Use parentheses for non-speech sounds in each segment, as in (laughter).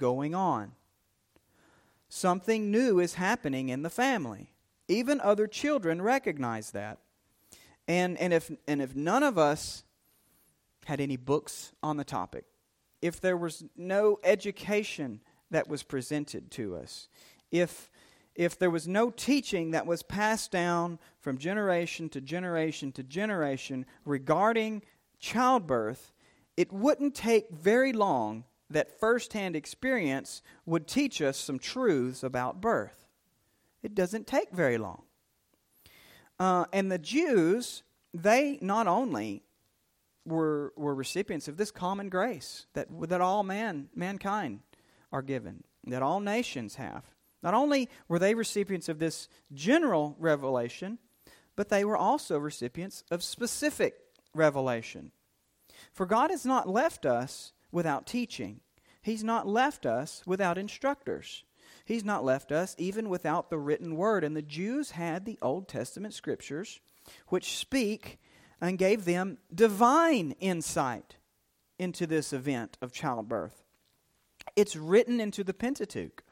going on. Something new is happening in the family. Even other children recognize that. And, and, if, and if none of us had any books on the topic, if there was no education that was presented to us, if, if there was no teaching that was passed down from generation to generation to generation regarding childbirth, it wouldn't take very long that firsthand experience would teach us some truths about birth. It doesn't take very long. Uh, and the Jews, they not only were, were recipients of this common grace that, that all man, mankind are given, that all nations have. Not only were they recipients of this general revelation, but they were also recipients of specific revelation. For God has not left us without teaching, He's not left us without instructors. He's not left us even without the written word. And the Jews had the Old Testament scriptures which speak and gave them divine insight into this event of childbirth. It's written into the Pentateuch,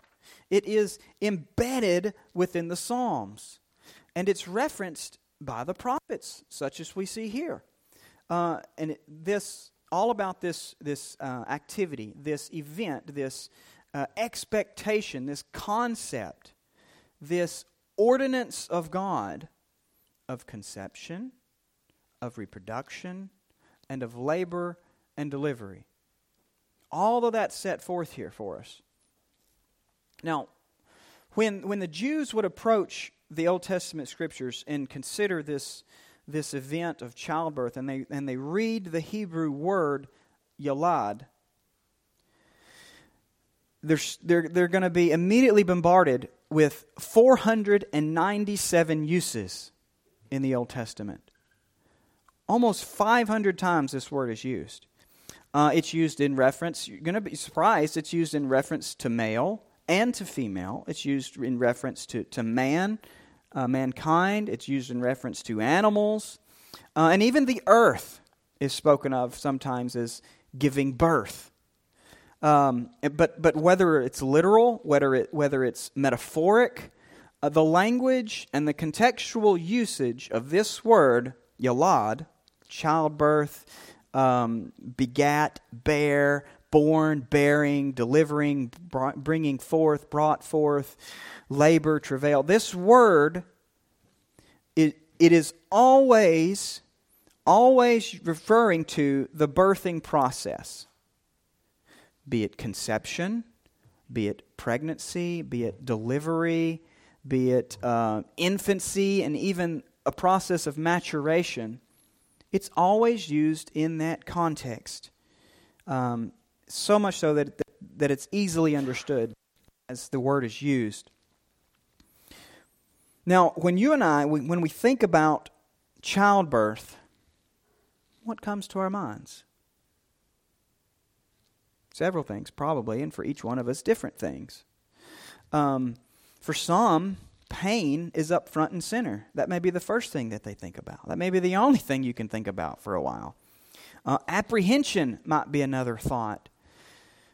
it is embedded within the Psalms, and it's referenced by the prophets, such as we see here. Uh, and it, this, all about this, this uh, activity, this event, this uh, expectation, this concept, this ordinance of God of conception, of reproduction, and of labor and delivery. All of that set forth here for us. Now, when, when the Jews would approach the Old Testament scriptures and consider this, this event of childbirth, and they, and they read the Hebrew word yalad, they're, they're, they're going to be immediately bombarded with 497 uses in the Old Testament. Almost 500 times this word is used. Uh, it's used in reference, you're going to be surprised, it's used in reference to male and to female. It's used in reference to, to man, uh, mankind. It's used in reference to animals. Uh, and even the earth is spoken of sometimes as giving birth. Um, but, but whether it's literal, whether, it, whether it's metaphoric, uh, the language and the contextual usage of this word, yalad, childbirth, um, begat, bear, born, bearing, delivering, bringing forth, brought forth, labor, travail. This word, it, it is always, always referring to the birthing process, be it conception, be it pregnancy, be it delivery, be it uh, infancy, and even a process of maturation. It's always used in that context. Um, so much so that, that it's easily understood as the word is used. Now, when you and I, when we think about childbirth, what comes to our minds? Several things, probably, and for each one of us, different things. Um, for some, pain is up front and center. That may be the first thing that they think about. That may be the only thing you can think about for a while. Uh, apprehension might be another thought.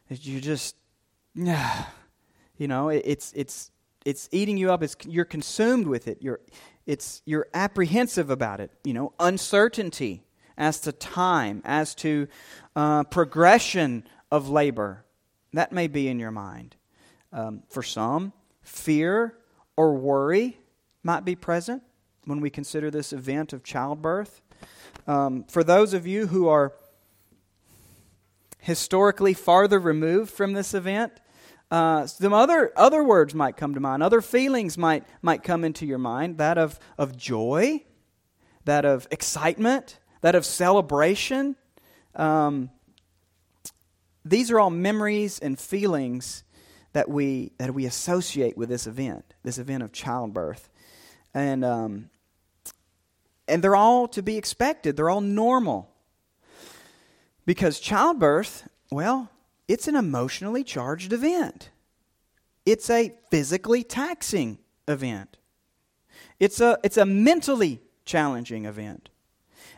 You just, (sighs) you know, it's it's it's eating you up. It's you're consumed with it. You're it's you're apprehensive about it. You know, uncertainty as to time, as to uh, progression of labor. That may be in your mind. Um, for some, fear or worry might be present when we consider this event of childbirth. Um, for those of you who are historically farther removed from this event, uh, some other, other words might come to mind. Other feelings might, might come into your mind that of, of joy, that of excitement, that of celebration. Um, these are all memories and feelings that we, that we associate with this event, this event of childbirth. And, um, and they're all to be expected, they're all normal. Because childbirth, well, it's an emotionally charged event. It's a physically taxing event. It's a, it's a mentally challenging event.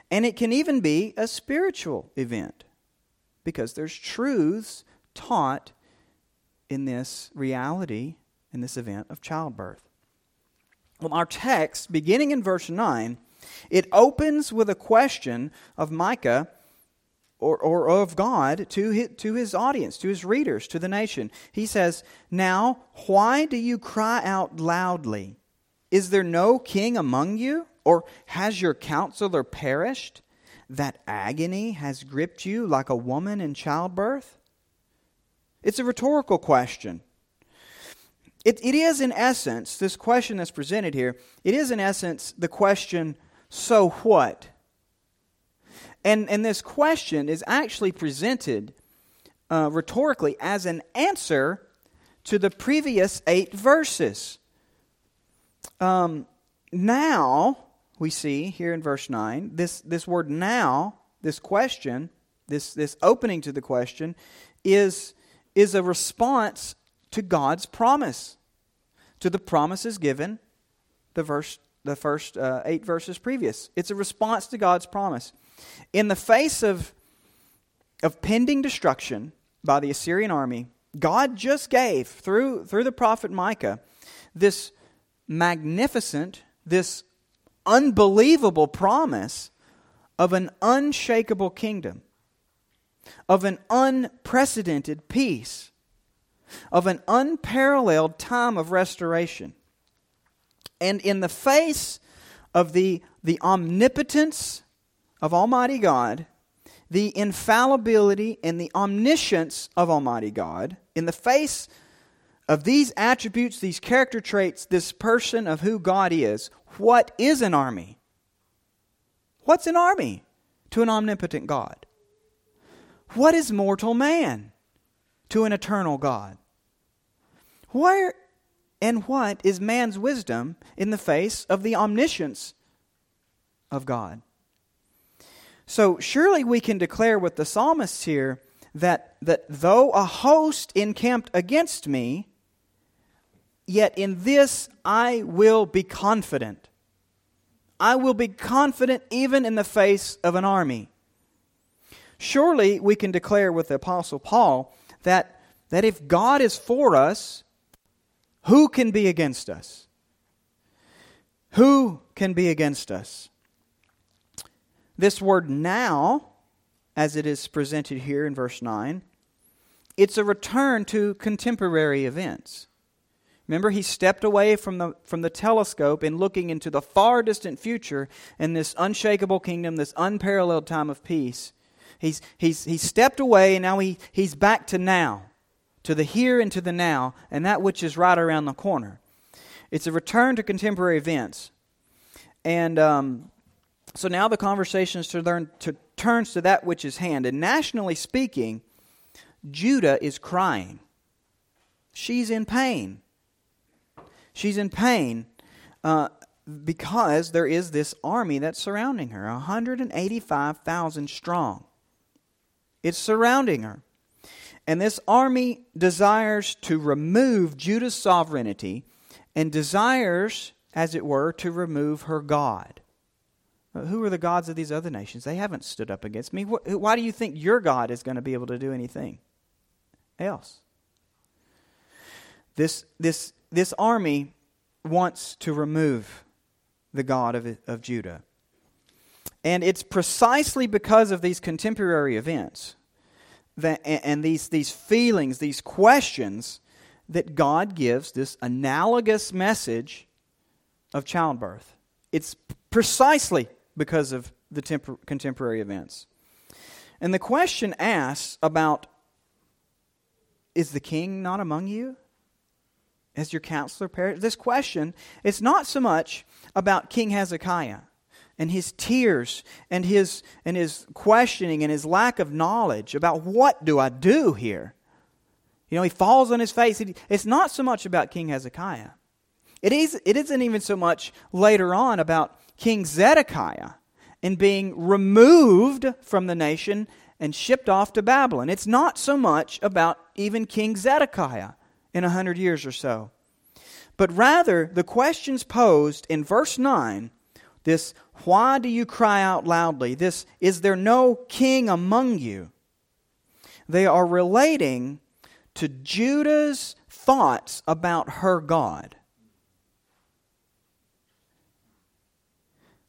And it can even be a spiritual event because there's truths taught in this reality, in this event of childbirth? Well, our text, beginning in verse 9, it opens with a question of Micah or, or of God to his, to his audience, to his readers, to the nation. He says, Now, why do you cry out loudly? Is there no king among you? Or has your counselor perished? That agony has gripped you like a woman in childbirth? It's a rhetorical question. It, it is, in essence, this question that's presented here, it is, in essence, the question, so what? And, and this question is actually presented uh, rhetorically as an answer to the previous eight verses. Um, now, we see here in verse 9, this, this word now, this question, this, this opening to the question, is, is a response to God's promise, to the promises given the, verse, the first uh, eight verses previous. It's a response to God's promise. In the face of, of pending destruction by the Assyrian army, God just gave, through, through the prophet Micah, this magnificent, this unbelievable promise of an unshakable kingdom, of an unprecedented peace, of an unparalleled time of restoration. And in the face of the, the omnipotence of Almighty God, the infallibility and the omniscience of Almighty God, in the face of these attributes, these character traits, this person of who God is, what is an army? What's an army to an omnipotent God? What is mortal man to an eternal God? Where and what is man's wisdom in the face of the omniscience of God? So surely we can declare with the psalmist here that, that though a host encamped against me, yet in this I will be confident. I will be confident even in the face of an army. Surely we can declare with the Apostle Paul that, that if God is for us, who can be against us? Who can be against us? This word now, as it is presented here in verse 9, it's a return to contemporary events. Remember, he stepped away from the, from the telescope and looking into the far distant future in this unshakable kingdom, this unparalleled time of peace. He's, he's, he stepped away and now he, he's back to now, to the here and to the now, and that which is right around the corner. It's a return to contemporary events. And um, so now the conversation to learn to, turns to that which is hand. And nationally speaking, Judah is crying. She's in pain. She's in pain uh, because there is this army that's surrounding her 185,000 strong. It's surrounding her. And this army desires to remove Judah's sovereignty and desires, as it were, to remove her God. Uh, who are the gods of these other nations? They haven't stood up against me. Why do you think your God is going to be able to do anything else? This, this, this army wants to remove the God of, of Judah. And it's precisely because of these contemporary events that, and these, these feelings, these questions, that God gives this analogous message of childbirth. It's precisely because of the tempor- contemporary events. And the question asks about is the king not among you? Has your counselor perished? This question, it's not so much about King Hezekiah and his tears and his and his questioning and his lack of knowledge about what do I do here. You know, he falls on his face. It's not so much about King Hezekiah. It, is, it isn't even so much later on about King Zedekiah and being removed from the nation and shipped off to Babylon. It's not so much about even King Zedekiah in a hundred years or so. But rather, the questions posed in verse 9 this, why do you cry out loudly? This, is there no king among you? They are relating to Judah's thoughts about her God.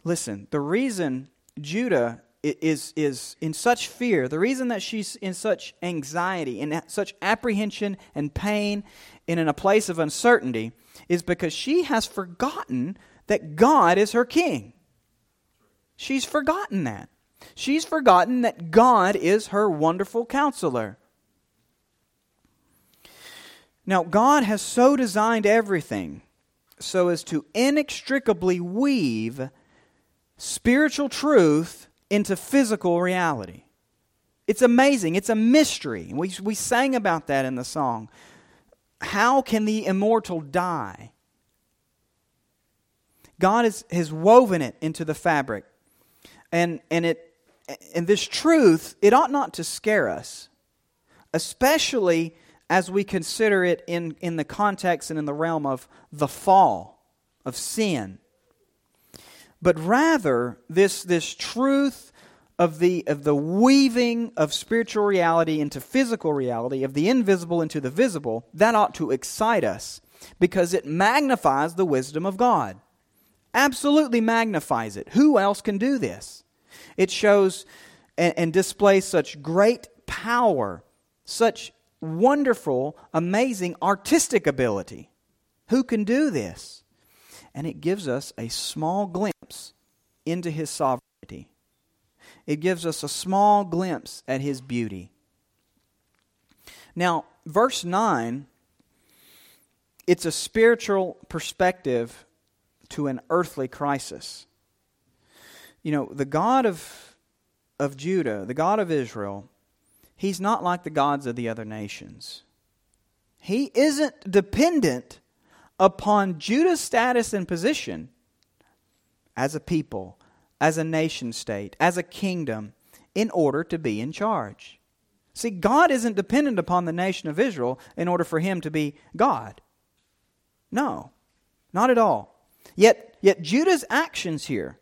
Listen, the reason Judah is, is in such fear, the reason that she's in such anxiety, in such apprehension and pain, and in a place of uncertainty, is because she has forgotten that God is her king. She's forgotten that. She's forgotten that God is her wonderful counselor. Now, God has so designed everything so as to inextricably weave spiritual truth into physical reality. It's amazing. It's a mystery. We, we sang about that in the song. How can the immortal die? God has, has woven it into the fabric. And, and, it, and this truth, it ought not to scare us, especially as we consider it in, in the context and in the realm of the fall, of sin but rather this, this truth of the, of the weaving of spiritual reality into physical reality, of the invisible into the visible, that ought to excite us because it magnifies the wisdom of God. Absolutely magnifies it. Who else can do this? It shows and, and displays such great power, such wonderful, amazing artistic ability. Who can do this? And it gives us a small glimpse into his sovereignty. It gives us a small glimpse at his beauty. Now, verse 9, it's a spiritual perspective to an earthly crisis. You know, the God of, of Judah, the God of Israel, he's not like the gods of the other nations. He isn't dependent upon Judah's status and position as a people, as a nation state, as a kingdom, in order to be in charge. See, God isn't dependent upon the nation of Israel in order for him to be God. No, not at all. Yet, yet Judah's actions here,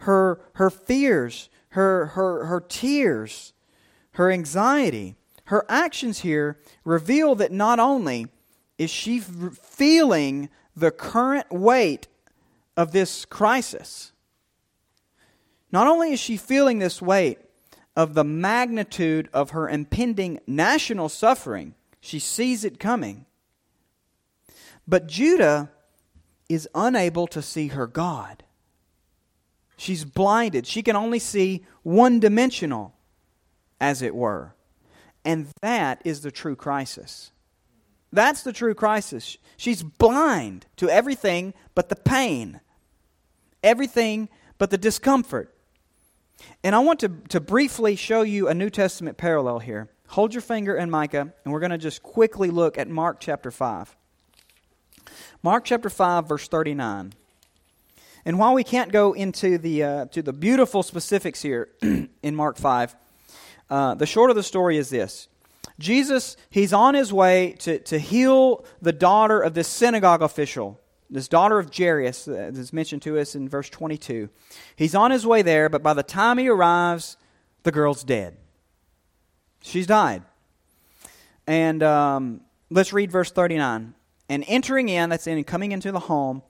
her, her fears, her, her, her tears, her anxiety, her actions here reveal that not only is she feeling the current weight of this crisis. Not only is she feeling this weight of the magnitude of her impending national suffering, she sees it coming. But Judah is unable to see her God. She's blinded. She can only see one dimensional, as it were. And that is the true crisis. That's the true crisis. She's blind to everything but the pain everything but the discomfort. And I want to, to briefly show you a New Testament parallel here. Hold your finger in Micah, and we're going to just quickly look at Mark chapter 5. Mark chapter 5, verse 39. And while we can't go into the, uh, to the beautiful specifics here (clears throat) in Mark 5, uh, the short of the story is this Jesus, he's on his way to, to heal the daughter of this synagogue official this daughter of Jairus, uh, that's mentioned to us in verse 22. He's on his way there, but by the time he arrives, the girl's dead. She's died. And um, let's read verse 39. And entering in, that's in coming into the home,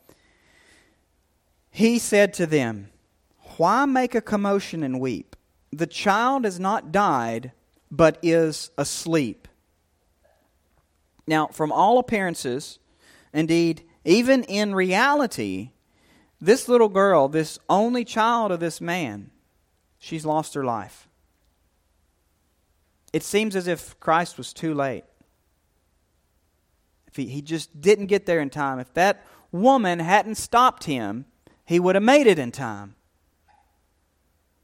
he said to them, Why make a commotion and weep? The child has not died, but is asleep. Now, from all appearances, indeed, even in reality, this little girl, this only child of this man, she's lost her life. It seems as if Christ was too late. If he, he just didn't get there in time. If that woman hadn't stopped him, he would have made it in time.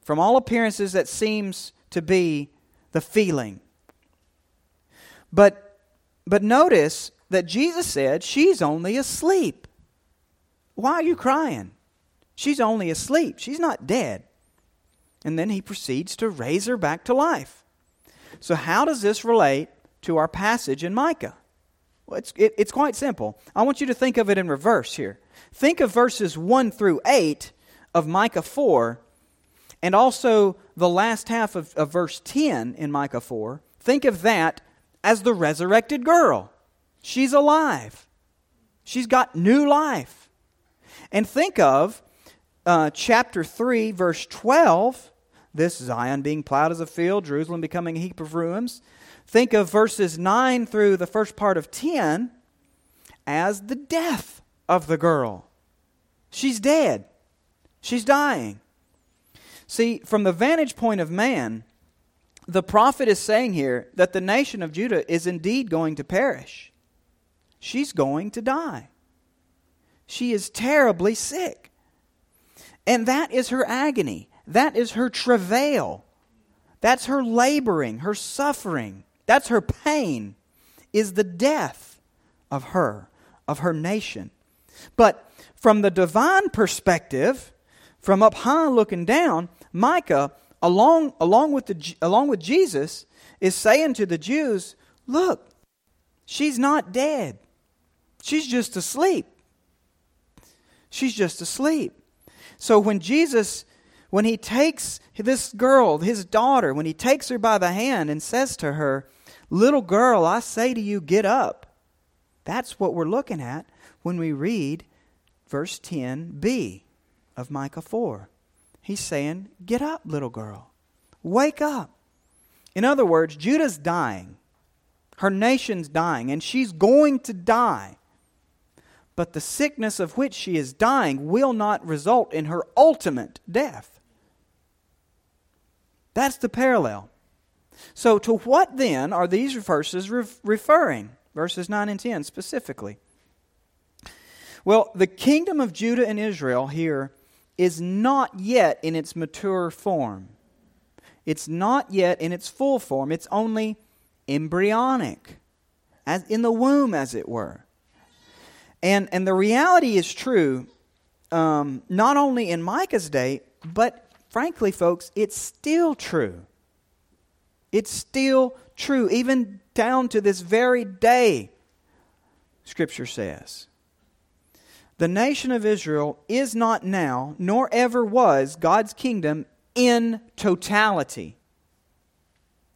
From all appearances, that seems to be the feeling. But, but notice that Jesus said, She's only asleep. Why are you crying? She's only asleep. She's not dead. And then he proceeds to raise her back to life. So, how does this relate to our passage in Micah? Well, it's, it, it's quite simple. I want you to think of it in reverse here. Think of verses 1 through 8 of Micah 4, and also the last half of, of verse 10 in Micah 4. Think of that as the resurrected girl. She's alive, she's got new life. And think of uh, chapter 3, verse 12 this Zion being plowed as a field, Jerusalem becoming a heap of ruins. Think of verses 9 through the first part of 10 as the death of the girl. She's dead, she's dying. See, from the vantage point of man, the prophet is saying here that the nation of Judah is indeed going to perish. She's going to die. She is terribly sick. And that is her agony. That is her travail. That's her laboring, her suffering. That's her pain, is the death of her, of her nation. But from the divine perspective, from up high looking down, Micah, along, along, with, the, along with Jesus, is saying to the Jews, Look, she's not dead. She's just asleep. She's just asleep. So when Jesus, when he takes this girl, his daughter, when he takes her by the hand and says to her, Little girl, I say to you, get up. That's what we're looking at when we read verse 10b of Micah 4. He's saying, Get up, little girl. Wake up. In other words, Judah's dying. Her nation's dying, and she's going to die but the sickness of which she is dying will not result in her ultimate death. That's the parallel. So, to what then are these verses referring? Verses 9 and 10 specifically. Well, the kingdom of Judah and Israel here is not yet in its mature form. It's not yet in its full form. It's only embryonic, as in the womb, as it were. And, and the reality is true um, not only in Micah's day, but frankly, folks, it's still true. It's still true, even down to this very day, Scripture says. The nation of Israel is not now, nor ever was, God's kingdom in totality,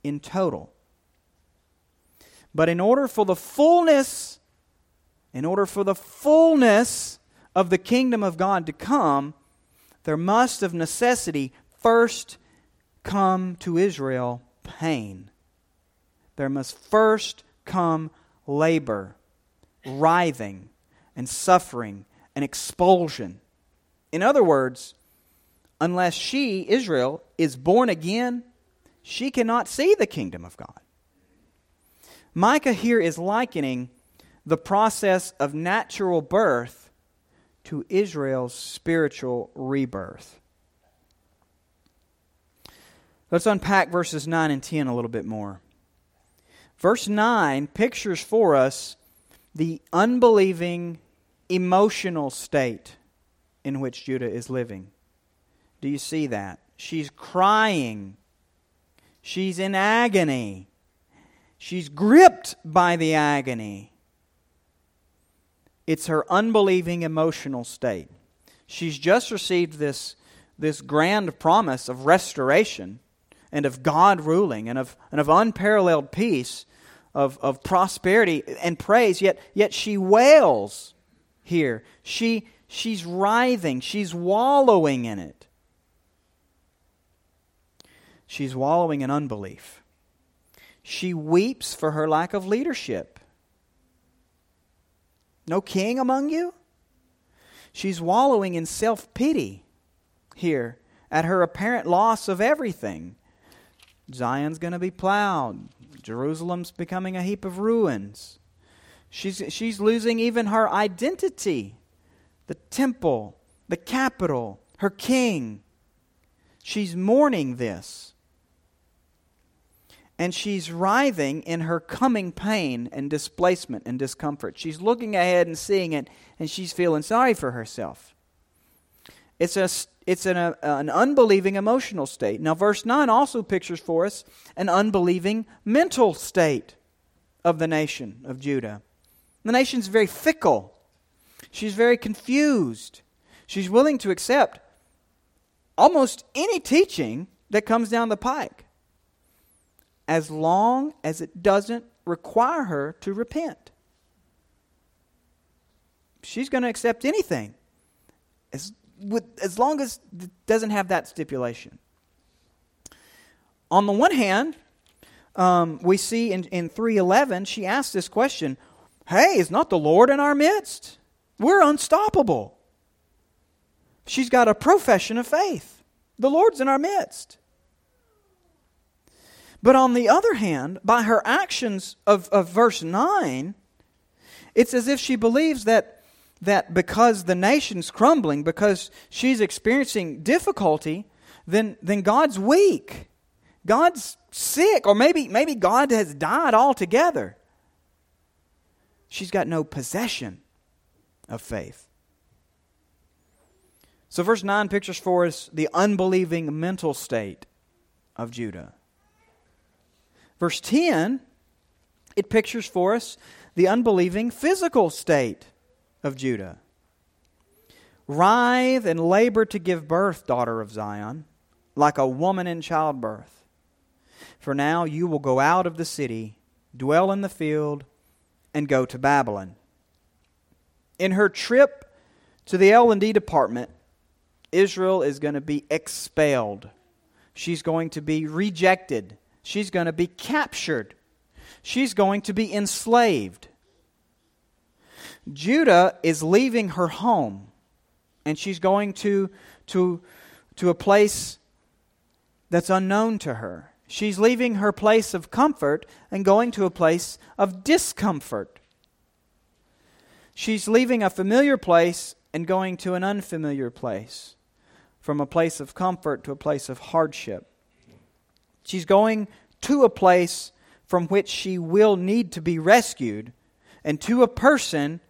in total. But in order for the fullness in order for the fullness of the kingdom of God to come, there must of necessity first come to Israel pain. There must first come labor, writhing, and suffering, and expulsion. In other words, unless she, Israel, is born again, she cannot see the kingdom of God. Micah here is likening the process of natural birth to Israel's spiritual rebirth. Let's unpack verses 9 and 10 a little bit more. Verse 9 pictures for us the unbelieving emotional state in which Judah is living. Do you see that? She's crying. She's in agony. She's gripped by the agony. It's her unbelieving emotional state. She's just received this, this grand promise of restoration and of God ruling and of, and of unparalleled peace, of, of prosperity and praise, yet, yet she wails here. She, she's writhing, she's wallowing in it. She's wallowing in unbelief. She weeps for her lack of leadership. No king among you? She's wallowing in self pity here at her apparent loss of everything. Zion's going to be plowed, Jerusalem's becoming a heap of ruins. She's, she's losing even her identity the temple, the capital, her king. She's mourning this and she's writhing in her coming pain and displacement and discomfort. She's looking ahead and seeing it, and she's feeling sorry for herself. It's, a, it's an, a, an unbelieving emotional state. Now, verse 9 also pictures for us an unbelieving mental state of the nation of Judah. The nation's very fickle, she's very confused. She's willing to accept almost any teaching that comes down the pike as long as it doesn't require her to repent. She's going to accept anything as, with, as long as it doesn't have that stipulation. On the one hand, um, we see in, in 311, she asks this question Hey, is not the Lord in our midst? We're unstoppable. She's got a profession of faith. The Lord's in our midst. But on the other hand, by her actions of, of verse 9, it's as if she believes that, that because the nation's crumbling, because she's experiencing difficulty, then, then God's weak. God's sick, or maybe, maybe God has died altogether. She's got no possession of faith. So, verse 9 pictures for us the unbelieving mental state of Judah. Verse 10, it pictures for us the unbelieving physical state of Judah. Writhe and labor to give birth, daughter of Zion, like a woman in childbirth. For now you will go out of the city, dwell in the field, and go to Babylon. In her trip to the L&D department, Israel is going to be expelled. She's going to be rejected. She's going to be captured. She's going to be enslaved. Judah is leaving her home and she's going to, to, to a place that's unknown to her. She's leaving her place of comfort and going to a place of discomfort. She's leaving a familiar place and going to an unfamiliar place, from a place of comfort to a place of hardship. She's going to a place from which she will need to be rescued and to a person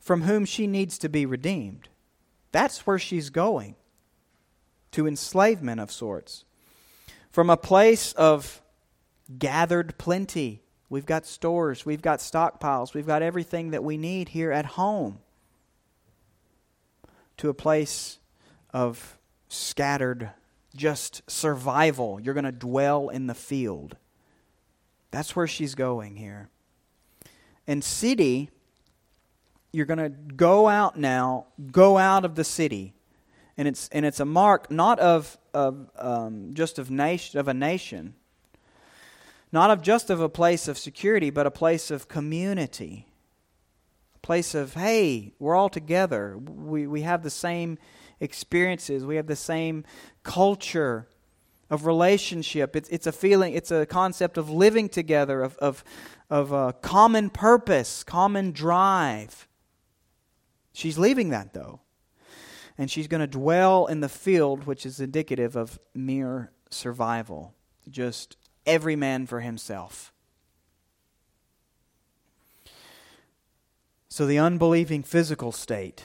from whom she needs to be redeemed. That's where she's going to enslavement of sorts. From a place of gathered plenty We've got stores, we've got stockpiles, we've got everything that we need here at home. To a place of scattered, just survival. You're going to dwell in the field. That's where she's going here. And city, you're going to go out now, go out of the city. And it's, and it's a mark not of, of um, just of, nation, of a nation, not of just of a place of security, but a place of community. A place of, hey, we're all together. We, we have the same experiences, we have the same culture of relationship. It's, it's a feeling, it's a concept of living together, of, of, of a common purpose, common drive. She's leaving that, though. And she's going to dwell in the field, which is indicative of mere survival, just every man for himself. So, the unbelieving physical state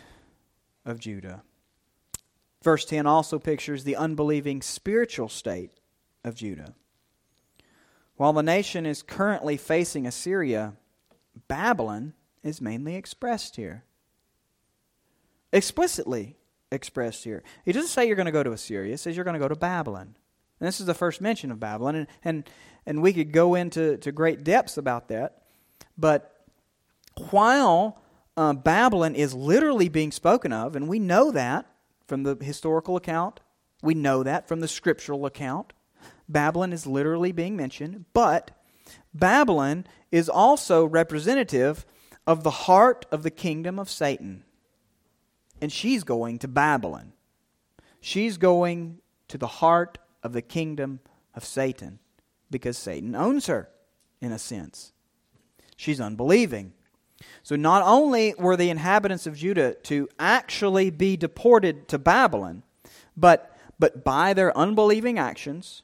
of Judah. Verse 10 also pictures the unbelieving spiritual state of Judah. While the nation is currently facing Assyria, Babylon is mainly expressed here. Explicitly expressed here. He doesn't say you're going to go to Assyria, he says you're going to go to Babylon. And this is the first mention of Babylon, and, and, and we could go into to great depths about that. But while uh, Babylon is literally being spoken of, and we know that from the historical account, we know that from the scriptural account, Babylon is literally being mentioned, but Babylon is also representative of the heart of the kingdom of Satan. And she's going to Babylon. She's going to the heart of the kingdom of Satan because Satan owns her, in a sense. She's unbelieving. So, not only were the inhabitants of Judah to actually be deported to Babylon, but, but by their unbelieving actions,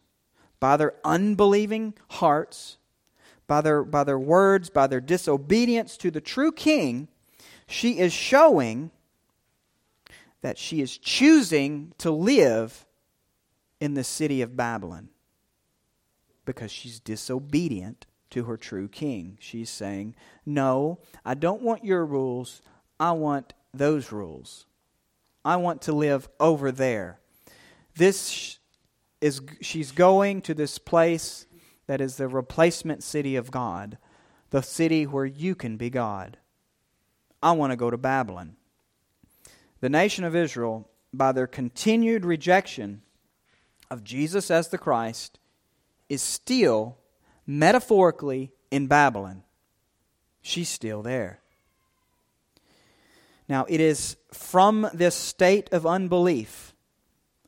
by their unbelieving hearts, by their, by their words, by their disobedience to the true king, she is showing that she is choosing to live in the city of Babylon because she's disobedient to her true king. She's saying, No, I don't want your rules. I want those rules. I want to live over there. This is she's going to this place that is the replacement city of God, the city where you can be God. I want to go to Babylon. The nation of Israel, by their continued rejection of Jesus as the Christ, is still metaphorically in Babylon. She's still there. Now, it is from this state of unbelief,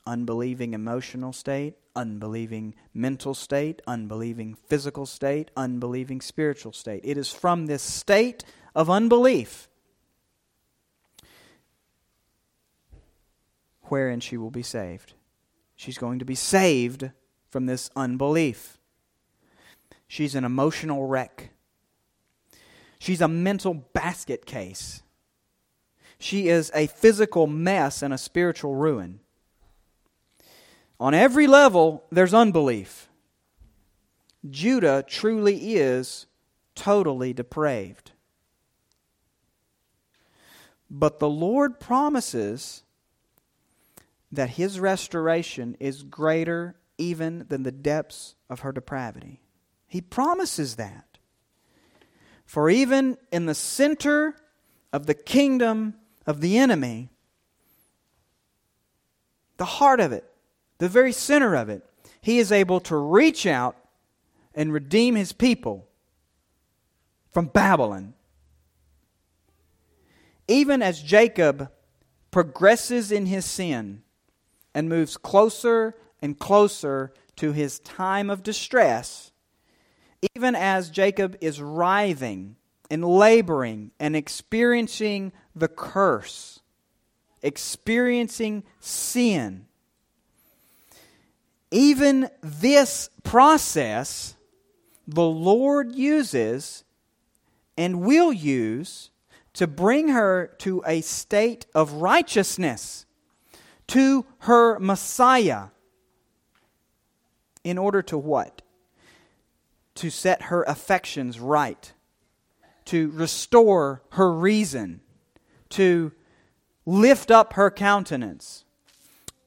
unbelieving emotional state, unbelieving mental state, unbelieving physical state, unbelieving spiritual state. It is from this state of unbelief wherein she will be saved. She's going to be saved from this unbelief. She's an emotional wreck. She's a mental basket case. She is a physical mess and a spiritual ruin. On every level, there's unbelief. Judah truly is totally depraved. But the Lord promises that his restoration is greater even than the depths of her depravity. He promises that. For even in the center of the kingdom of the enemy, the heart of it, the very center of it, he is able to reach out and redeem his people from Babylon. Even as Jacob progresses in his sin and moves closer and closer to his time of distress, even as Jacob is writhing and laboring and experiencing the curse, experiencing sin, even this process the Lord uses and will use to bring her to a state of righteousness, to her Messiah. In order to what? To set her affections right, to restore her reason, to lift up her countenance,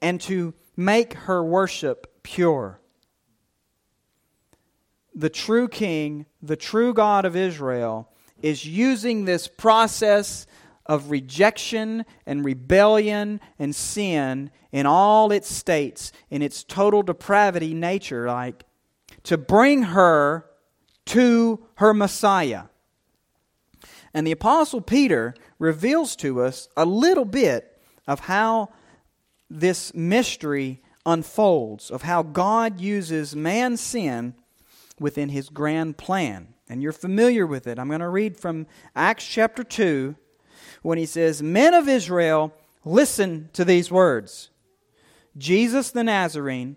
and to make her worship pure. The true King, the true God of Israel, is using this process of rejection and rebellion and sin in all its states, in its total depravity nature, like to bring her to her Messiah. And the Apostle Peter reveals to us a little bit of how this mystery unfolds of how God uses man's sin within his grand plan. And you're familiar with it. I'm going to read from Acts chapter 2 when he says, Men of Israel, listen to these words Jesus the Nazarene,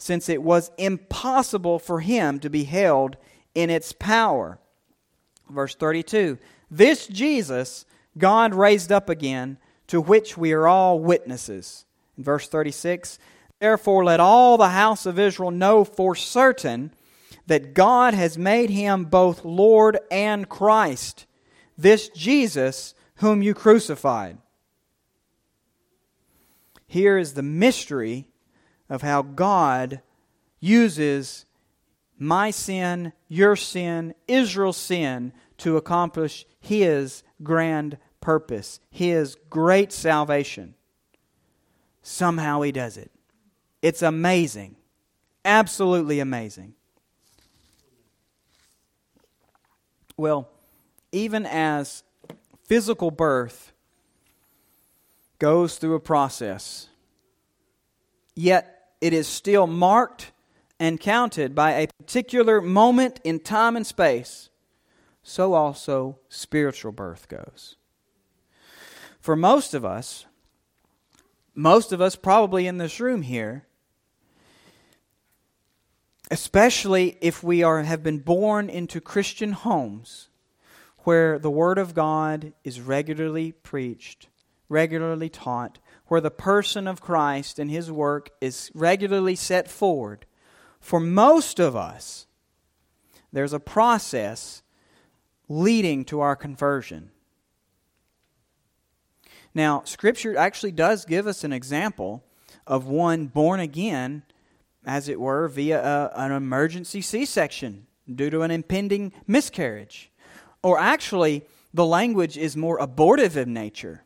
since it was impossible for him to be held in its power. Verse 32 This Jesus God raised up again, to which we are all witnesses. In verse 36 Therefore, let all the house of Israel know for certain that God has made him both Lord and Christ, this Jesus whom you crucified. Here is the mystery of how God uses my sin, your sin, Israel's sin to accomplish his grand purpose, his great salvation. Somehow he does it. It's amazing. Absolutely amazing. Well, even as physical birth goes through a process, yet it is still marked and counted by a particular moment in time and space, so also spiritual birth goes. For most of us, most of us probably in this room here, especially if we are have been born into Christian homes, where the Word of God is regularly preached, regularly taught, where the person of Christ and His work is regularly set forward, for most of us, there's a process leading to our conversion. Now, Scripture actually does give us an example of one born again, as it were, via a, an emergency C section due to an impending miscarriage. Or actually, the language is more abortive in nature.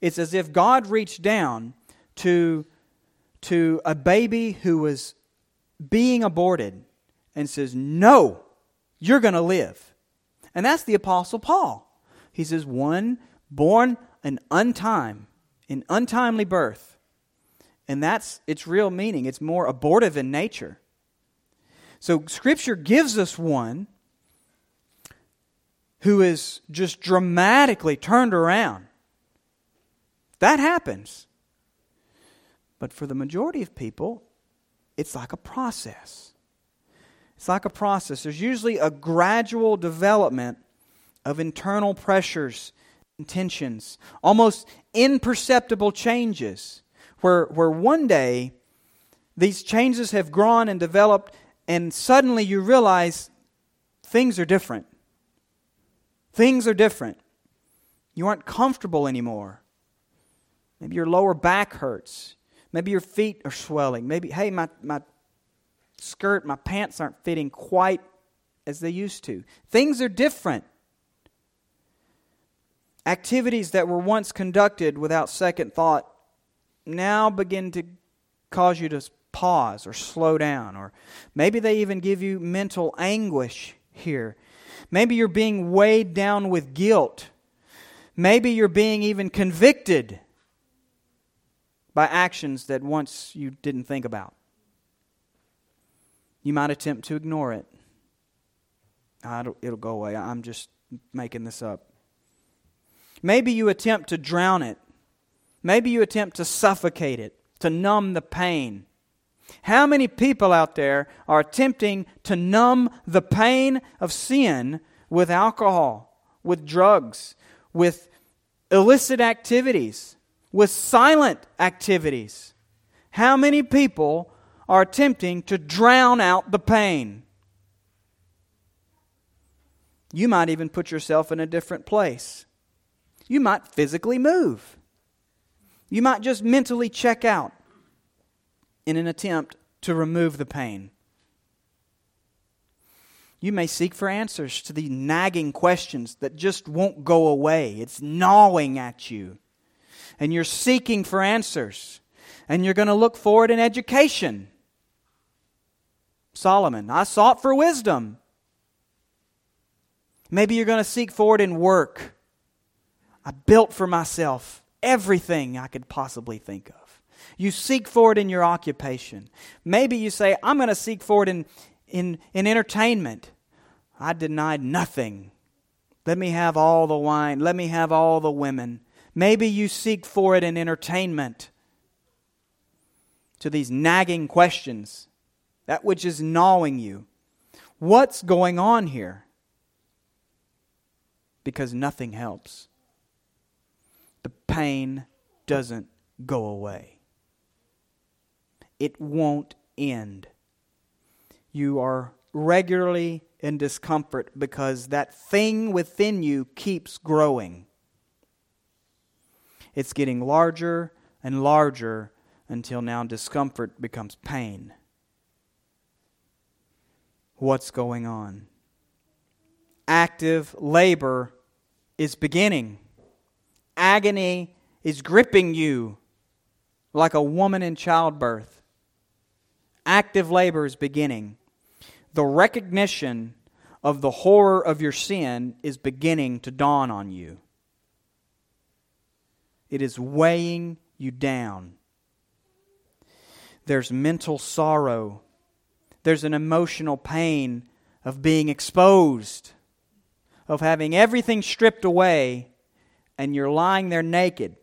It's as if God reached down to, to a baby who was being aborted and says, No, you're going to live. And that's the Apostle Paul. He says, One born an untime, an untimely birth. And that's its real meaning. It's more abortive in nature. So Scripture gives us one who is just dramatically turned around. That happens. But for the majority of people, it's like a process. It's like a process. There's usually a gradual development of internal pressures and tensions, almost imperceptible changes, where, where one day these changes have grown and developed, and suddenly you realize things are different. Things are different. You aren't comfortable anymore. Maybe your lower back hurts. Maybe your feet are swelling. Maybe, hey, my, my skirt, my pants aren't fitting quite as they used to. Things are different. Activities that were once conducted without second thought now begin to cause you to pause or slow down, or maybe they even give you mental anguish here. Maybe you're being weighed down with guilt. Maybe you're being even convicted by actions that once you didn't think about. You might attempt to ignore it. it'll go away. I'm just making this up. Maybe you attempt to drown it. Maybe you attempt to suffocate it, to numb the pain. How many people out there are attempting to numb the pain of sin with alcohol, with drugs, with illicit activities, with silent activities? How many people are attempting to drown out the pain. You might even put yourself in a different place. You might physically move. You might just mentally check out in an attempt to remove the pain. You may seek for answers to the nagging questions that just won't go away. It's gnawing at you. And you're seeking for answers. And you're going to look for it in education. Solomon. I sought for wisdom. Maybe you're going to seek for it in work. I built for myself everything I could possibly think of. You seek for it in your occupation. Maybe you say, I'm going to seek for it in, in, in entertainment. I denied nothing. Let me have all the wine. Let me have all the women. Maybe you seek for it in entertainment. To these nagging questions that which is gnawing you. What's going on here? Because nothing helps. The pain doesn't go away, it won't end. You are regularly in discomfort because that thing within you keeps growing. It's getting larger and larger until now discomfort becomes pain what's going on. Active labor is beginning. Agony is gripping you like a woman in childbirth. Active labor is beginning. The recognition of the horror of your sin is beginning to dawn on you. It is weighing you down. There's mental sorrow there's an emotional pain of being exposed, of having everything stripped away, and you're lying there naked.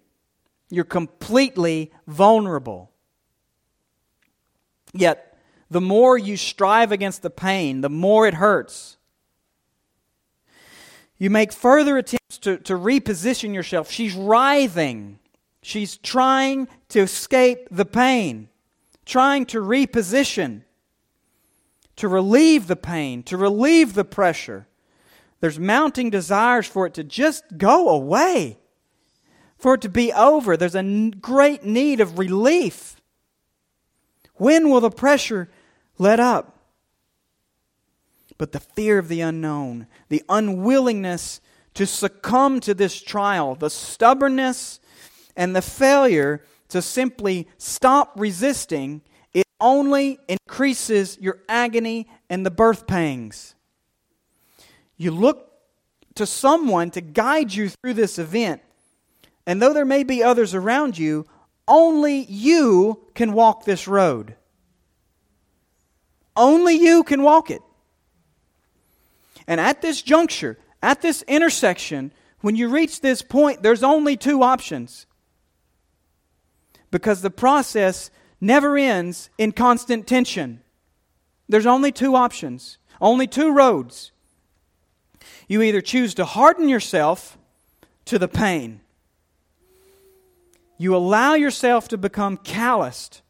You're completely vulnerable. Yet, the more you strive against the pain, the more it hurts. You make further attempts to, to reposition yourself. She's writhing. She's trying to escape the pain, trying to reposition, to relieve the pain, to relieve the pressure. There's mounting desires for it to just go away, for it to be over. There's a great need of relief. When will the pressure let up? But the fear of the unknown, the unwillingness to succumb to this trial, the stubbornness and the failure to simply stop resisting, it only increases your agony and the birth pangs. You look to someone to guide you through this event, and though there may be others around you, only you can walk this road. Only you can walk it. And at this juncture, at this intersection, when you reach this point, there's only two options. Because the process never ends in constant tension. There's only two options, only two roads. You either choose to harden yourself to the pain, you allow yourself to become calloused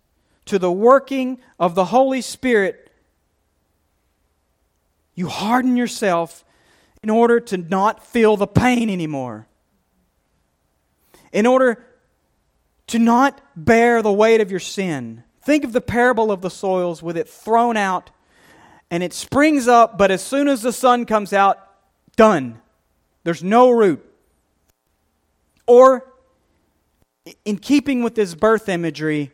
to the working of the Holy Spirit. You harden yourself in order to not feel the pain anymore. In order to not bear the weight of your sin. Think of the parable of the soils with it thrown out and it springs up, but as soon as the sun comes out, done. There's no root. Or in keeping with this birth imagery,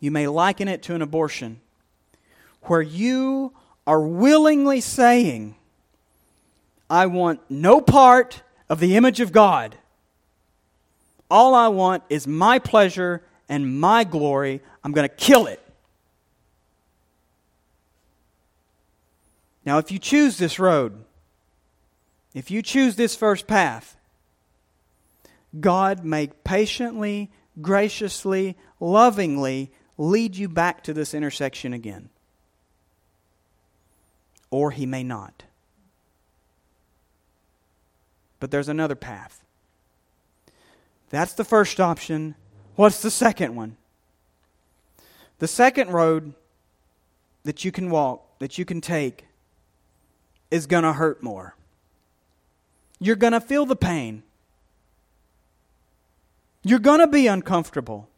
you may liken it to an abortion, where you are willingly saying, I want no part of the image of God. All I want is my pleasure and my glory. I'm going to kill it. Now, if you choose this road, if you choose this first path, God may patiently, graciously, lovingly lead you back to this intersection again. Or he may not. But there's another path. That's the first option. What's the second one? The second road that you can walk, that you can take, is going to hurt more. You're going to feel the pain. You're going to be uncomfortable.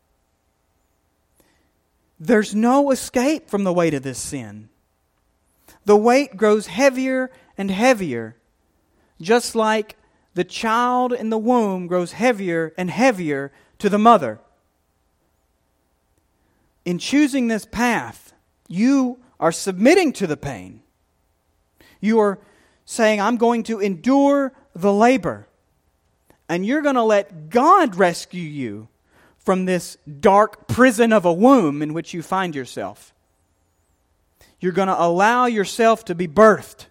There's no escape from the weight of this sin. The weight grows heavier and heavier, just like the child in the womb grows heavier and heavier to the mother. In choosing this path, you are submitting to the pain. You are saying, I'm going to endure the labor. And you're going to let God rescue you from this dark prison of a womb in which you find yourself. You're going to allow yourself to be birthed.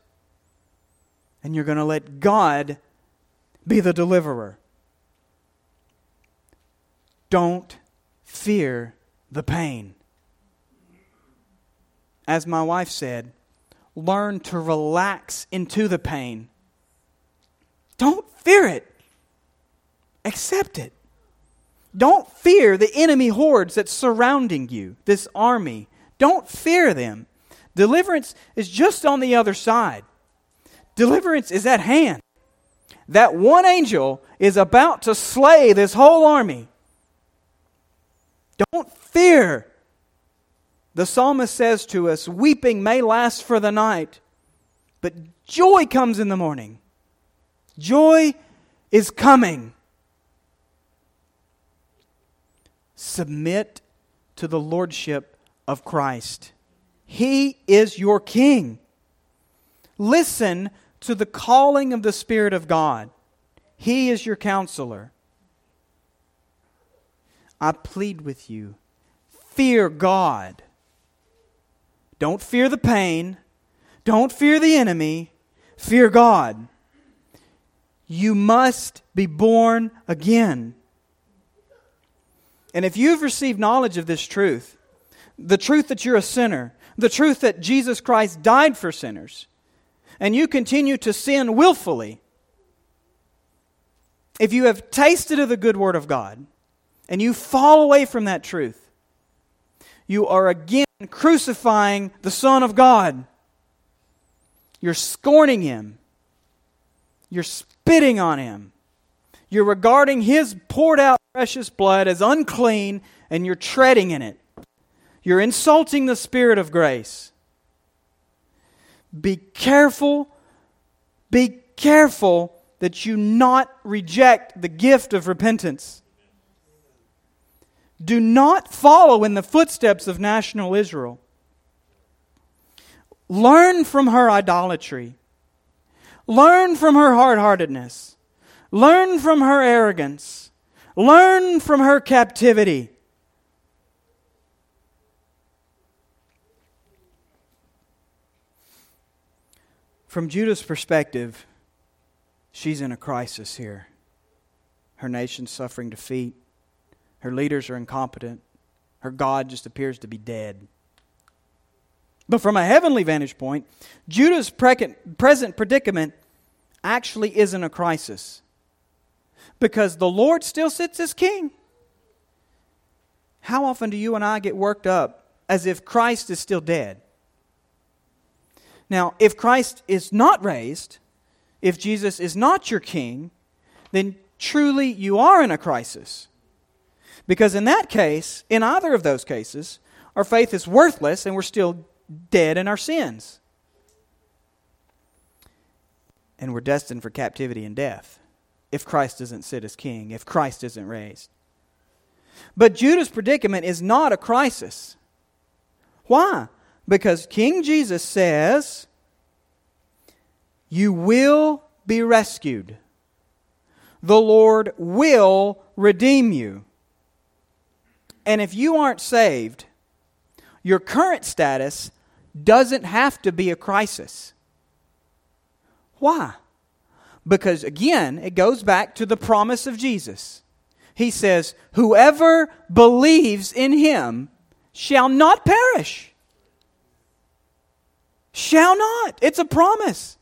And you're going to let God be the deliverer. Don't fear the pain. As my wife said, learn to relax into the pain. Don't fear it, accept it. Don't fear the enemy hordes that's surrounding you, this army. Don't fear them. Deliverance is just on the other side. Deliverance is at hand. That one angel is about to slay this whole army. Don't fear. The psalmist says to us, Weeping may last for the night, but joy comes in the morning. Joy is coming. Submit to the lordship of Christ. He is your king. Listen to the calling of the Spirit of God. He is your counselor. I plead with you fear God. Don't fear the pain. Don't fear the enemy. Fear God. You must be born again. And if you've received knowledge of this truth, the truth that you're a sinner, the truth that Jesus Christ died for sinners, and you continue to sin willfully, if you have tasted of the good word of God and you fall away from that truth, you are again crucifying the Son of God. You're scorning him. You're spitting on him. You're regarding his poured out precious blood as unclean and you're treading in it. You're insulting the Spirit of grace. Be careful, be careful that you not reject the gift of repentance. Do not follow in the footsteps of national Israel. Learn from her idolatry. Learn from her hard heartedness. Learn from her arrogance. Learn from her captivity. From Judah's perspective, she's in a crisis here. Her nation's suffering defeat. Her leaders are incompetent. Her God just appears to be dead. But from a heavenly vantage point, Judah's present predicament actually isn't a crisis because the Lord still sits as king. How often do you and I get worked up as if Christ is still dead? Now, if Christ is not raised, if Jesus is not your king, then truly you are in a crisis. Because in that case, in either of those cases, our faith is worthless and we're still dead in our sins. And we're destined for captivity and death if Christ doesn't sit as king, if Christ isn't raised. But Judah's predicament is not a crisis. Why? Because King Jesus says, You will be rescued. The Lord will redeem you. And if you aren't saved, your current status doesn't have to be a crisis. Why? Because again, it goes back to the promise of Jesus. He says, Whoever believes in him shall not perish shall not. It's a promise.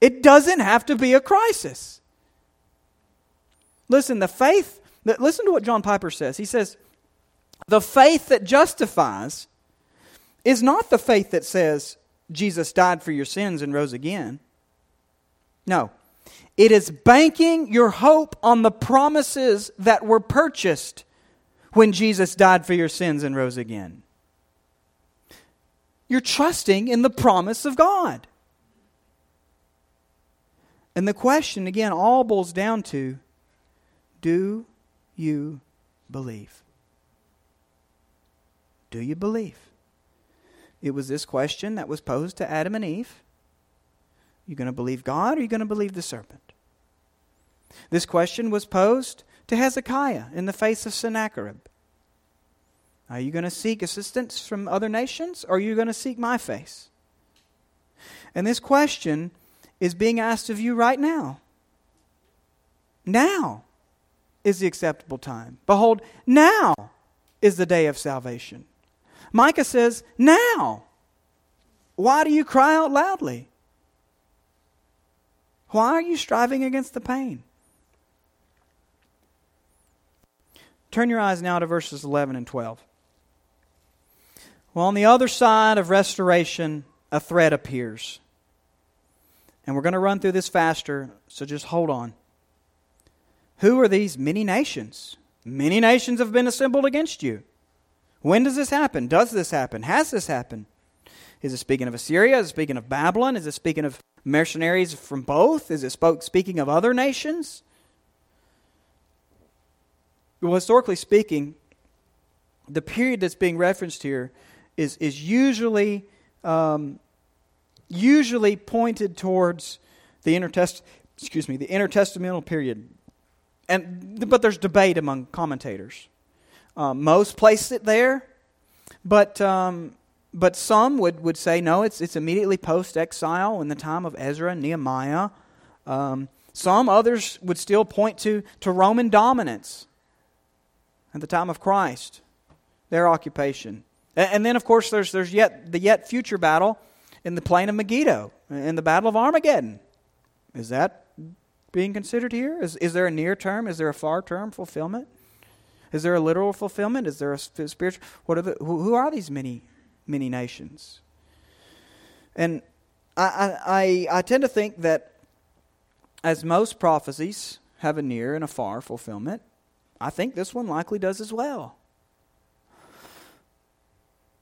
It doesn't have to be a crisis. Listen, the faith, that, listen to what John Piper says. He says, the faith that justifies is not the faith that says Jesus died for your sins and rose again. No. It is banking your hope on the promises that were purchased when Jesus died for your sins and rose again. You're trusting in the promise of God. And the question, again, all boils down to do you believe? Do you believe? It was this question that was posed to Adam and Eve. You going to believe God or are you going to believe the serpent? This question was posed to Hezekiah in the face of Sennacherib. Are you going to seek assistance from other nations or are you going to seek my face? And this question is being asked of you right now. Now is the acceptable time. Behold, now is the day of salvation. Micah says, Now. Why do you cry out loudly? Why are you striving against the pain? Turn your eyes now to verses 11 and 12. Well, on the other side of restoration, a threat appears. And we're going to run through this faster, so just hold on. Who are these many nations? Many nations have been assembled against you. When does this happen? Does this happen? Has this happened? Is it speaking of Assyria? Is it speaking of Babylon? Is it speaking of mercenaries from both? Is it spoke, speaking of other nations? Well, historically speaking, the period that's being referenced here is, is usually, um, usually pointed towards the intertest, excuse me, the intertestamental period. And, but there's debate among commentators. Um, most place it there, but, um, but some would, would say no, it's, it's immediately post exile in the time of Ezra and Nehemiah. Um, some others would still point to, to Roman dominance at the time of Christ, their occupation. And then, of course, there's, there's yet the yet future battle in the plain of Megiddo, in the Battle of Armageddon. Is that being considered here? Is, is there a near term? Is there a far term fulfillment? Is there a literal fulfillment? Is there a spiritual? What are the? Who, who are these many, many nations? And I, I, I tend to think that as most prophecies have a near and a far fulfillment, I think this one likely does as well.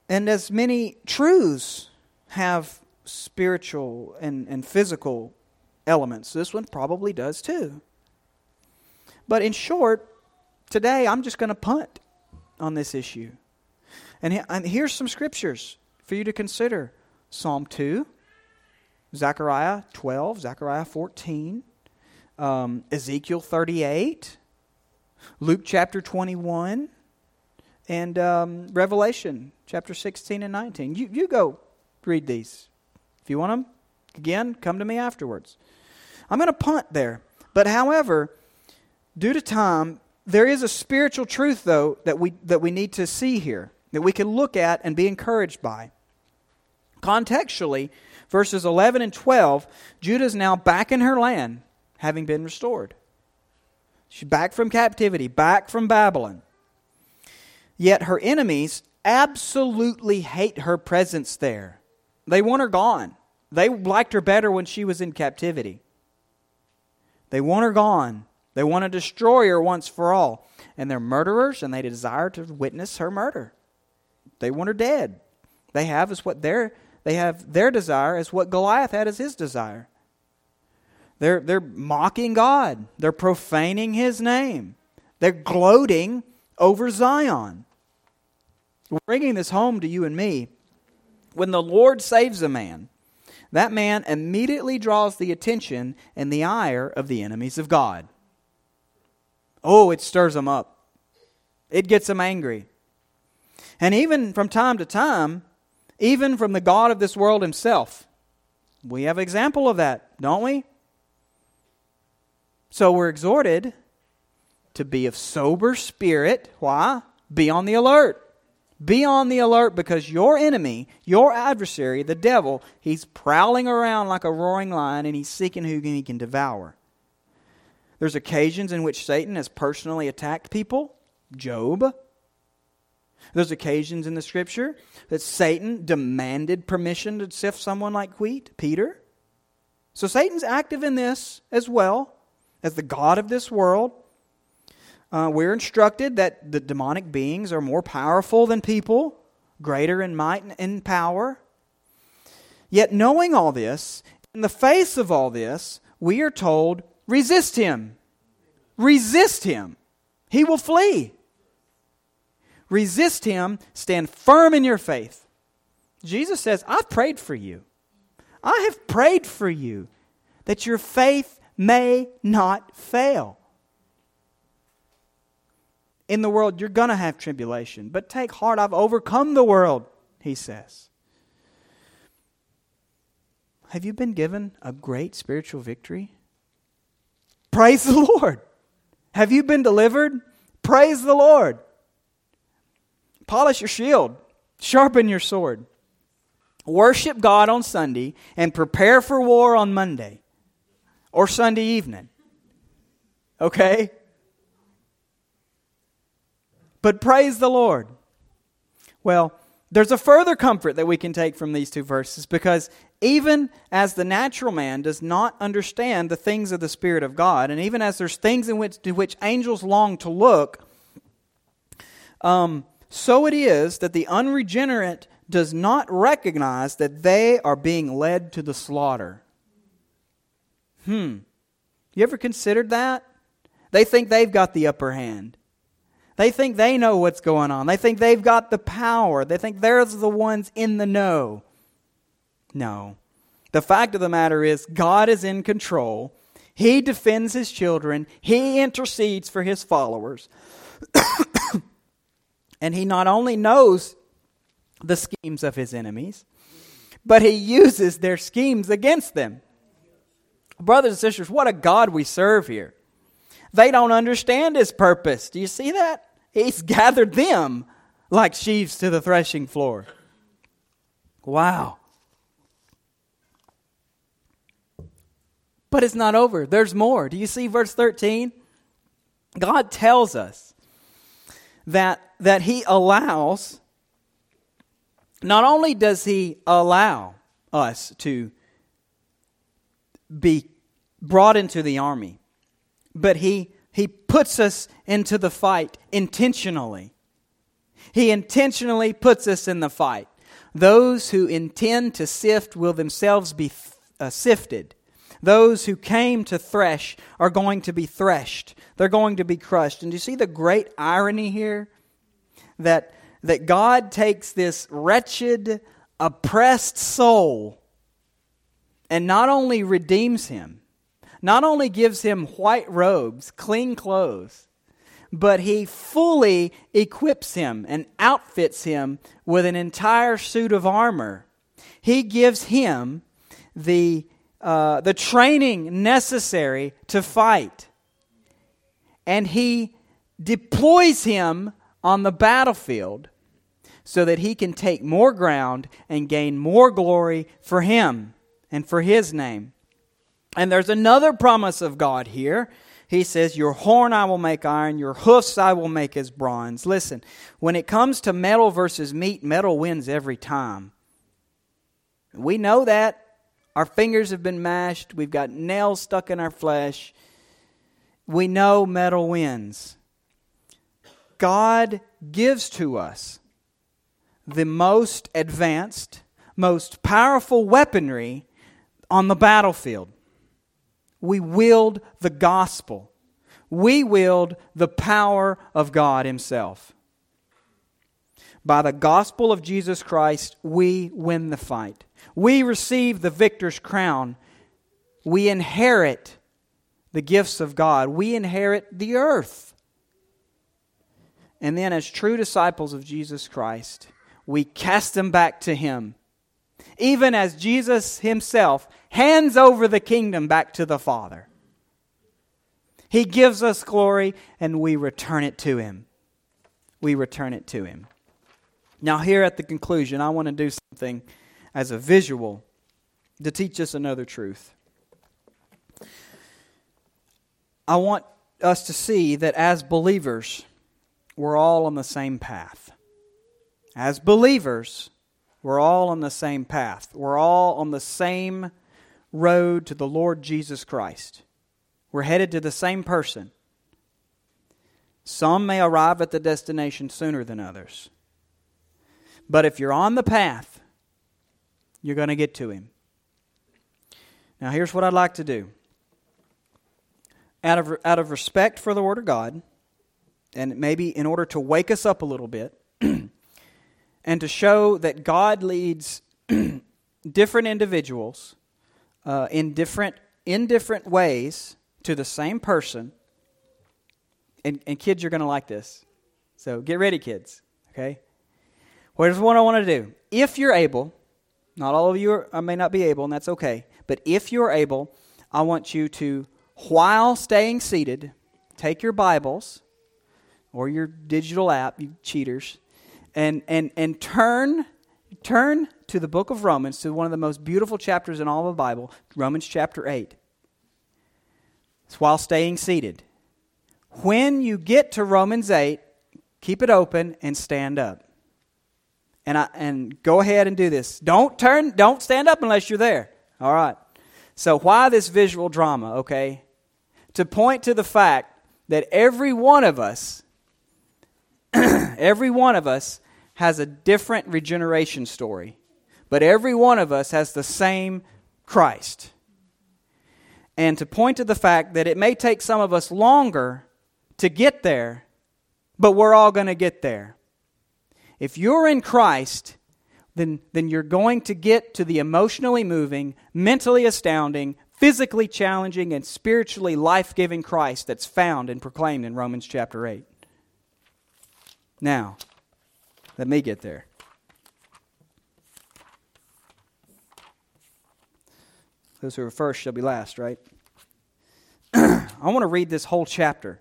And as many truths have spiritual and, and physical elements, this one probably does too. But in short, today I'm just going to punt on this issue. And, and here's some scriptures for you to consider Psalm 2, Zechariah 12, Zechariah 14, um, Ezekiel 38, Luke chapter 21, and um, Revelation chapter 16 and 19. You, you go read these. If you want them, again, come to me afterwards. I'm going to punt there. But however, due to time, there is a spiritual truth, though, that we, that we need to see here, that we can look at and be encouraged by. Contextually, verses 11 and 12, Judah is now back in her land, having been restored. She's back from captivity, back from Babylon. Yet her enemies absolutely hate her presence there. They want her gone. They liked her better when she was in captivity. They want her gone. They want to destroy her once for all. And they're murderers and they desire to witness her murder. They want her dead. They have as what their they have their desire as what Goliath had as his desire. They're, they're mocking God. They're profaning his name. They're gloating over Zion. Bringing this home to you and me. When the Lord saves a man, that man immediately draws the attention and the ire of the enemies of God. Oh, it stirs them up. It gets them angry. And even from time to time, even from the God of this world himself, we have example of that, don't we? So we're exhorted to be of sober spirit. Why? Be on the alert. Be on the alert because your enemy, your adversary, the devil, he's prowling around like a roaring lion and he's seeking who he can devour. There's occasions in which Satan has personally attacked people. Job. There's occasions in the scripture that Satan demanded permission to sift someone like wheat. Peter. So Satan's active in this as well as the God of this world. Uh, we're instructed that the demonic beings are more powerful than people, greater in might and power. Yet, knowing all this, in the face of all this, we are told resist him. Resist him. He will flee. Resist him. Stand firm in your faith. Jesus says, I've prayed for you. I have prayed for you that your faith may not fail. In the world, you're going to have tribulation, but take heart, I've overcome the world, he says. Have you been given a great spiritual victory? Praise the Lord. Have you been delivered? Praise the Lord. Polish your shield, sharpen your sword. Worship God on Sunday and prepare for war on Monday or Sunday evening. Okay? But praise the Lord. Well, there's a further comfort that we can take from these two verses because even as the natural man does not understand the things of the Spirit of God, and even as there's things in which, to which angels long to look, um, so it is that the unregenerate does not recognize that they are being led to the slaughter. Hmm. You ever considered that? They think they've got the upper hand. They think they know what's going on. They think they've got the power. They think they're the ones in the know. No. The fact of the matter is, God is in control. He defends his children. He intercedes for his followers. (coughs) and he not only knows the schemes of his enemies, but he uses their schemes against them. Brothers and sisters, what a God we serve here. They don't understand his purpose. Do you see that? He's (laughs) gathered them like sheaves to the threshing floor. Wow. But it's not over. There's more. Do you see verse 13? God tells us that, that He allows, not only does He allow us to be brought into the army, but He, he puts us into the fight intentionally. He intentionally puts us in the fight. Those who intend to sift will themselves be uh, sifted. Those who came to thresh are going to be threshed. They're going to be crushed. And do you see the great irony here? That, that God takes this wretched, oppressed soul and not only redeems him, not only gives him white robes, clean clothes, but he fully equips him and outfits him with an entire suit of armor. He gives him the, uh, the training necessary to fight. And he deploys him on the battlefield so that he can take more ground and gain more glory for him and for his name. And there's another promise of God here. He says, Your horn I will make iron, your hoofs I will make as bronze. Listen, when it comes to metal versus meat, metal wins every time. We know that. Our fingers have been mashed, we've got nails stuck in our flesh. We know metal wins. God gives to us the most advanced, most powerful weaponry on the battlefield. We wield the gospel. We wield the power of God Himself. By the gospel of Jesus Christ, we win the fight. We receive the victor's crown. We inherit the gifts of God. We inherit the earth. And then, as true disciples of Jesus Christ, we cast them back to Him even as Jesus himself hands over the kingdom back to the Father. He gives us glory and we return it to him. We return it to him. Now, here at the conclusion, I want to do something as a visual to teach us another truth. I want us to see that as believers, we're all on the same path. As believers, we're all on the same path. We're all on the same road to the Lord Jesus Christ. We're headed to the same person. Some may arrive at the destination sooner than others. But if you're on the path, you're going to get to Him. Now, here's what I'd like to do. Out of, out of respect for the Word of God, and maybe in order to wake us up a little bit, (clears throat) and to show that God leads (clears throat) different individuals uh, in different in different ways to the same person. And, and kids, you're going to like this. So get ready, kids. Okay. Here's what I want to do. If you're able, not all of you are, I may not be able, and that's okay. But if you're able, I want you to, while staying seated, take your Bibles or your digital app, you cheaters, and, and, and turn, turn to the book of Romans, to one of the most beautiful chapters in all of the Bible, Romans chapter 8. It's while staying seated. When you get to Romans 8, keep it open and stand up. And, I, and go ahead and do this. Don't turn, don't stand up unless you're there. All right. So, why this visual drama, okay? To point to the fact that every one of us, (clears throat) every one of us has a different regeneration story, but every one of us has the same Christ. And to point to the fact that it may take some of us longer to get there, but we're all going to get there. If you're in Christ, then, then you're going to get to the emotionally moving, mentally astounding, physically challenging, and spiritually life giving Christ that's found and proclaimed in Romans chapter 8. Now, let me get there. Those who are first shall be last, right? (clears throat) I want to read this whole chapter.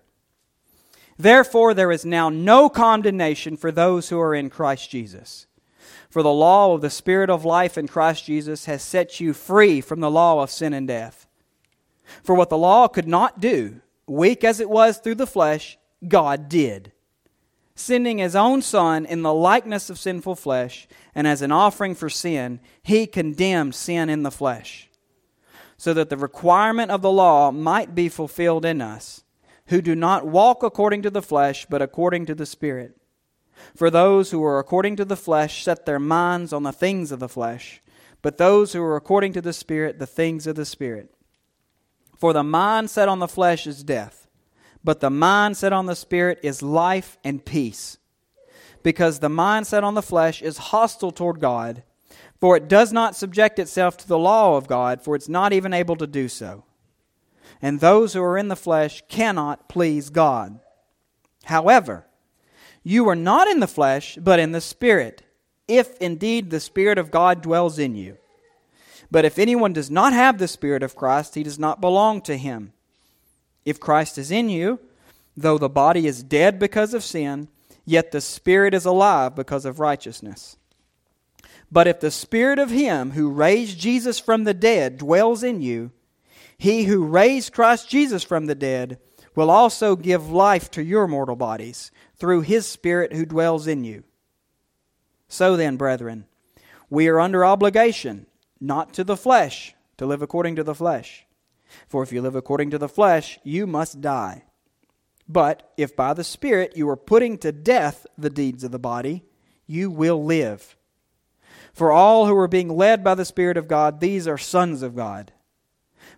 Therefore, there is now no condemnation for those who are in Christ Jesus. For the law of the Spirit of life in Christ Jesus has set you free from the law of sin and death. For what the law could not do, weak as it was through the flesh, God did. Sending his own Son in the likeness of sinful flesh, and as an offering for sin, he condemned sin in the flesh, so that the requirement of the law might be fulfilled in us, who do not walk according to the flesh, but according to the Spirit. For those who are according to the flesh set their minds on the things of the flesh, but those who are according to the Spirit, the things of the Spirit. For the mind set on the flesh is death, but the mind set on the Spirit is life and peace. Because the mind set on the flesh is hostile toward God, for it does not subject itself to the law of God, for it's not even able to do so. And those who are in the flesh cannot please God. However, you are not in the flesh, but in the Spirit, if indeed the Spirit of God dwells in you. But if anyone does not have the Spirit of Christ, he does not belong to him. If Christ is in you, though the body is dead because of sin, yet the Spirit is alive because of righteousness. But if the Spirit of Him who raised Jesus from the dead dwells in you, He who raised Christ Jesus from the dead will also give life to your mortal bodies through His Spirit who dwells in you. So then, brethren, we are under obligation not to the flesh, to live according to the flesh. For if you live according to the flesh, you must die. But if by the Spirit you are putting to death the deeds of the body, you will live. For all who are being led by the Spirit of God, these are sons of God.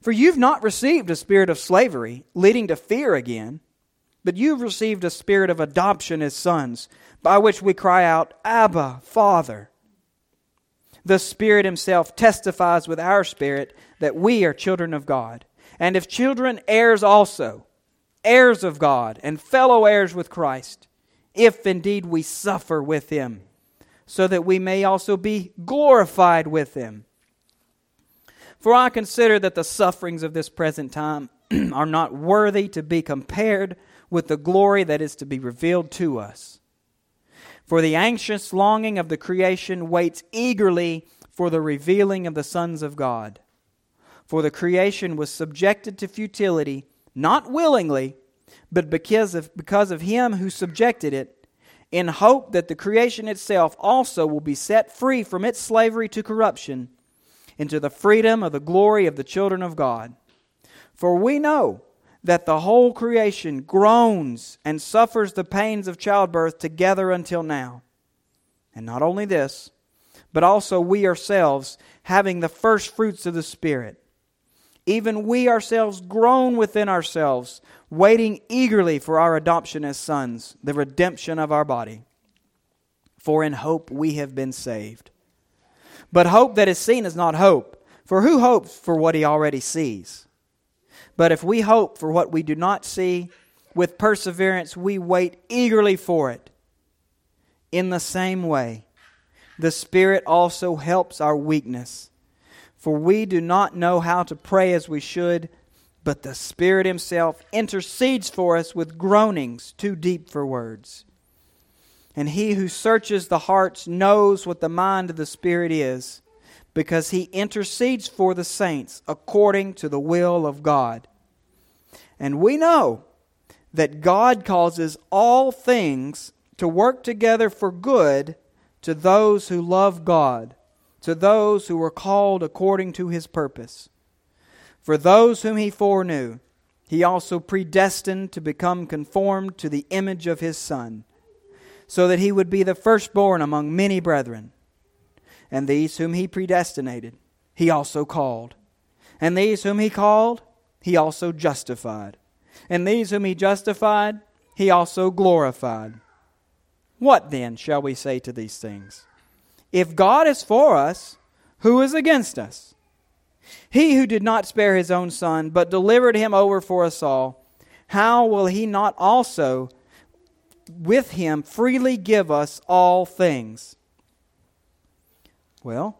For you've not received a spirit of slavery, leading to fear again, but you've received a spirit of adoption as sons, by which we cry out, Abba, Father. The Spirit Himself testifies with our spirit that we are children of God. And if children, heirs also, heirs of God, and fellow heirs with Christ, if indeed we suffer with Him, so that we may also be glorified with Him. For I consider that the sufferings of this present time (clears throat) are not worthy to be compared with the glory that is to be revealed to us. For the anxious longing of the creation waits eagerly for the revealing of the sons of God. For the creation was subjected to futility, not willingly, but because of, because of him who subjected it, in hope that the creation itself also will be set free from its slavery to corruption into the freedom of the glory of the children of God. For we know that the whole creation groans and suffers the pains of childbirth together until now. And not only this, but also we ourselves, having the first fruits of the Spirit, even we ourselves groan within ourselves, waiting eagerly for our adoption as sons, the redemption of our body. For in hope we have been saved. But hope that is seen is not hope, for who hopes for what he already sees? But if we hope for what we do not see, with perseverance we wait eagerly for it. In the same way, the Spirit also helps our weakness. For we do not know how to pray as we should, but the Spirit Himself intercedes for us with groanings too deep for words. And He who searches the hearts knows what the mind of the Spirit is because he intercedes for the saints according to the will of God. And we know that God causes all things to work together for good to those who love God, to those who were called according to his purpose. For those whom he foreknew, he also predestined to become conformed to the image of his Son, so that he would be the firstborn among many brethren. And these whom he predestinated, he also called. And these whom he called, he also justified. And these whom he justified, he also glorified. What then shall we say to these things? If God is for us, who is against us? He who did not spare his own son, but delivered him over for us all, how will he not also with him freely give us all things? Well,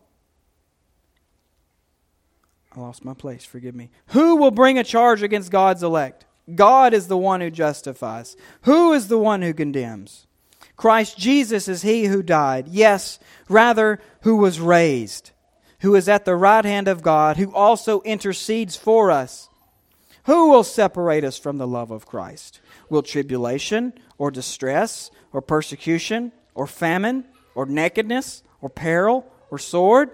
I lost my place, forgive me. Who will bring a charge against God's elect? God is the one who justifies. Who is the one who condemns? Christ Jesus is he who died, yes, rather, who was raised, who is at the right hand of God, who also intercedes for us. Who will separate us from the love of Christ? Will tribulation, or distress, or persecution, or famine, or nakedness, or peril, or sword?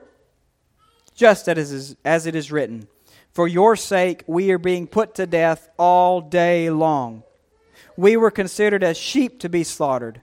Just as it is written, For your sake we are being put to death all day long. We were considered as sheep to be slaughtered.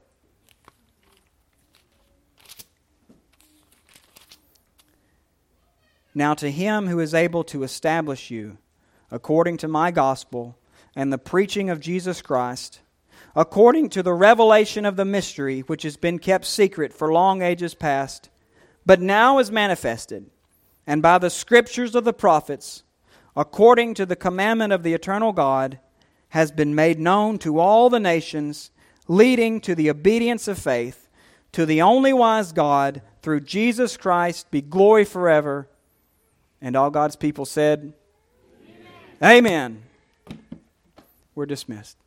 Now, to him who is able to establish you according to my gospel and the preaching of Jesus Christ, according to the revelation of the mystery which has been kept secret for long ages past, but now is manifested, and by the scriptures of the prophets, according to the commandment of the eternal God, has been made known to all the nations, leading to the obedience of faith, to the only wise God, through Jesus Christ, be glory forever. And all God's people said, Amen. Amen. We're dismissed.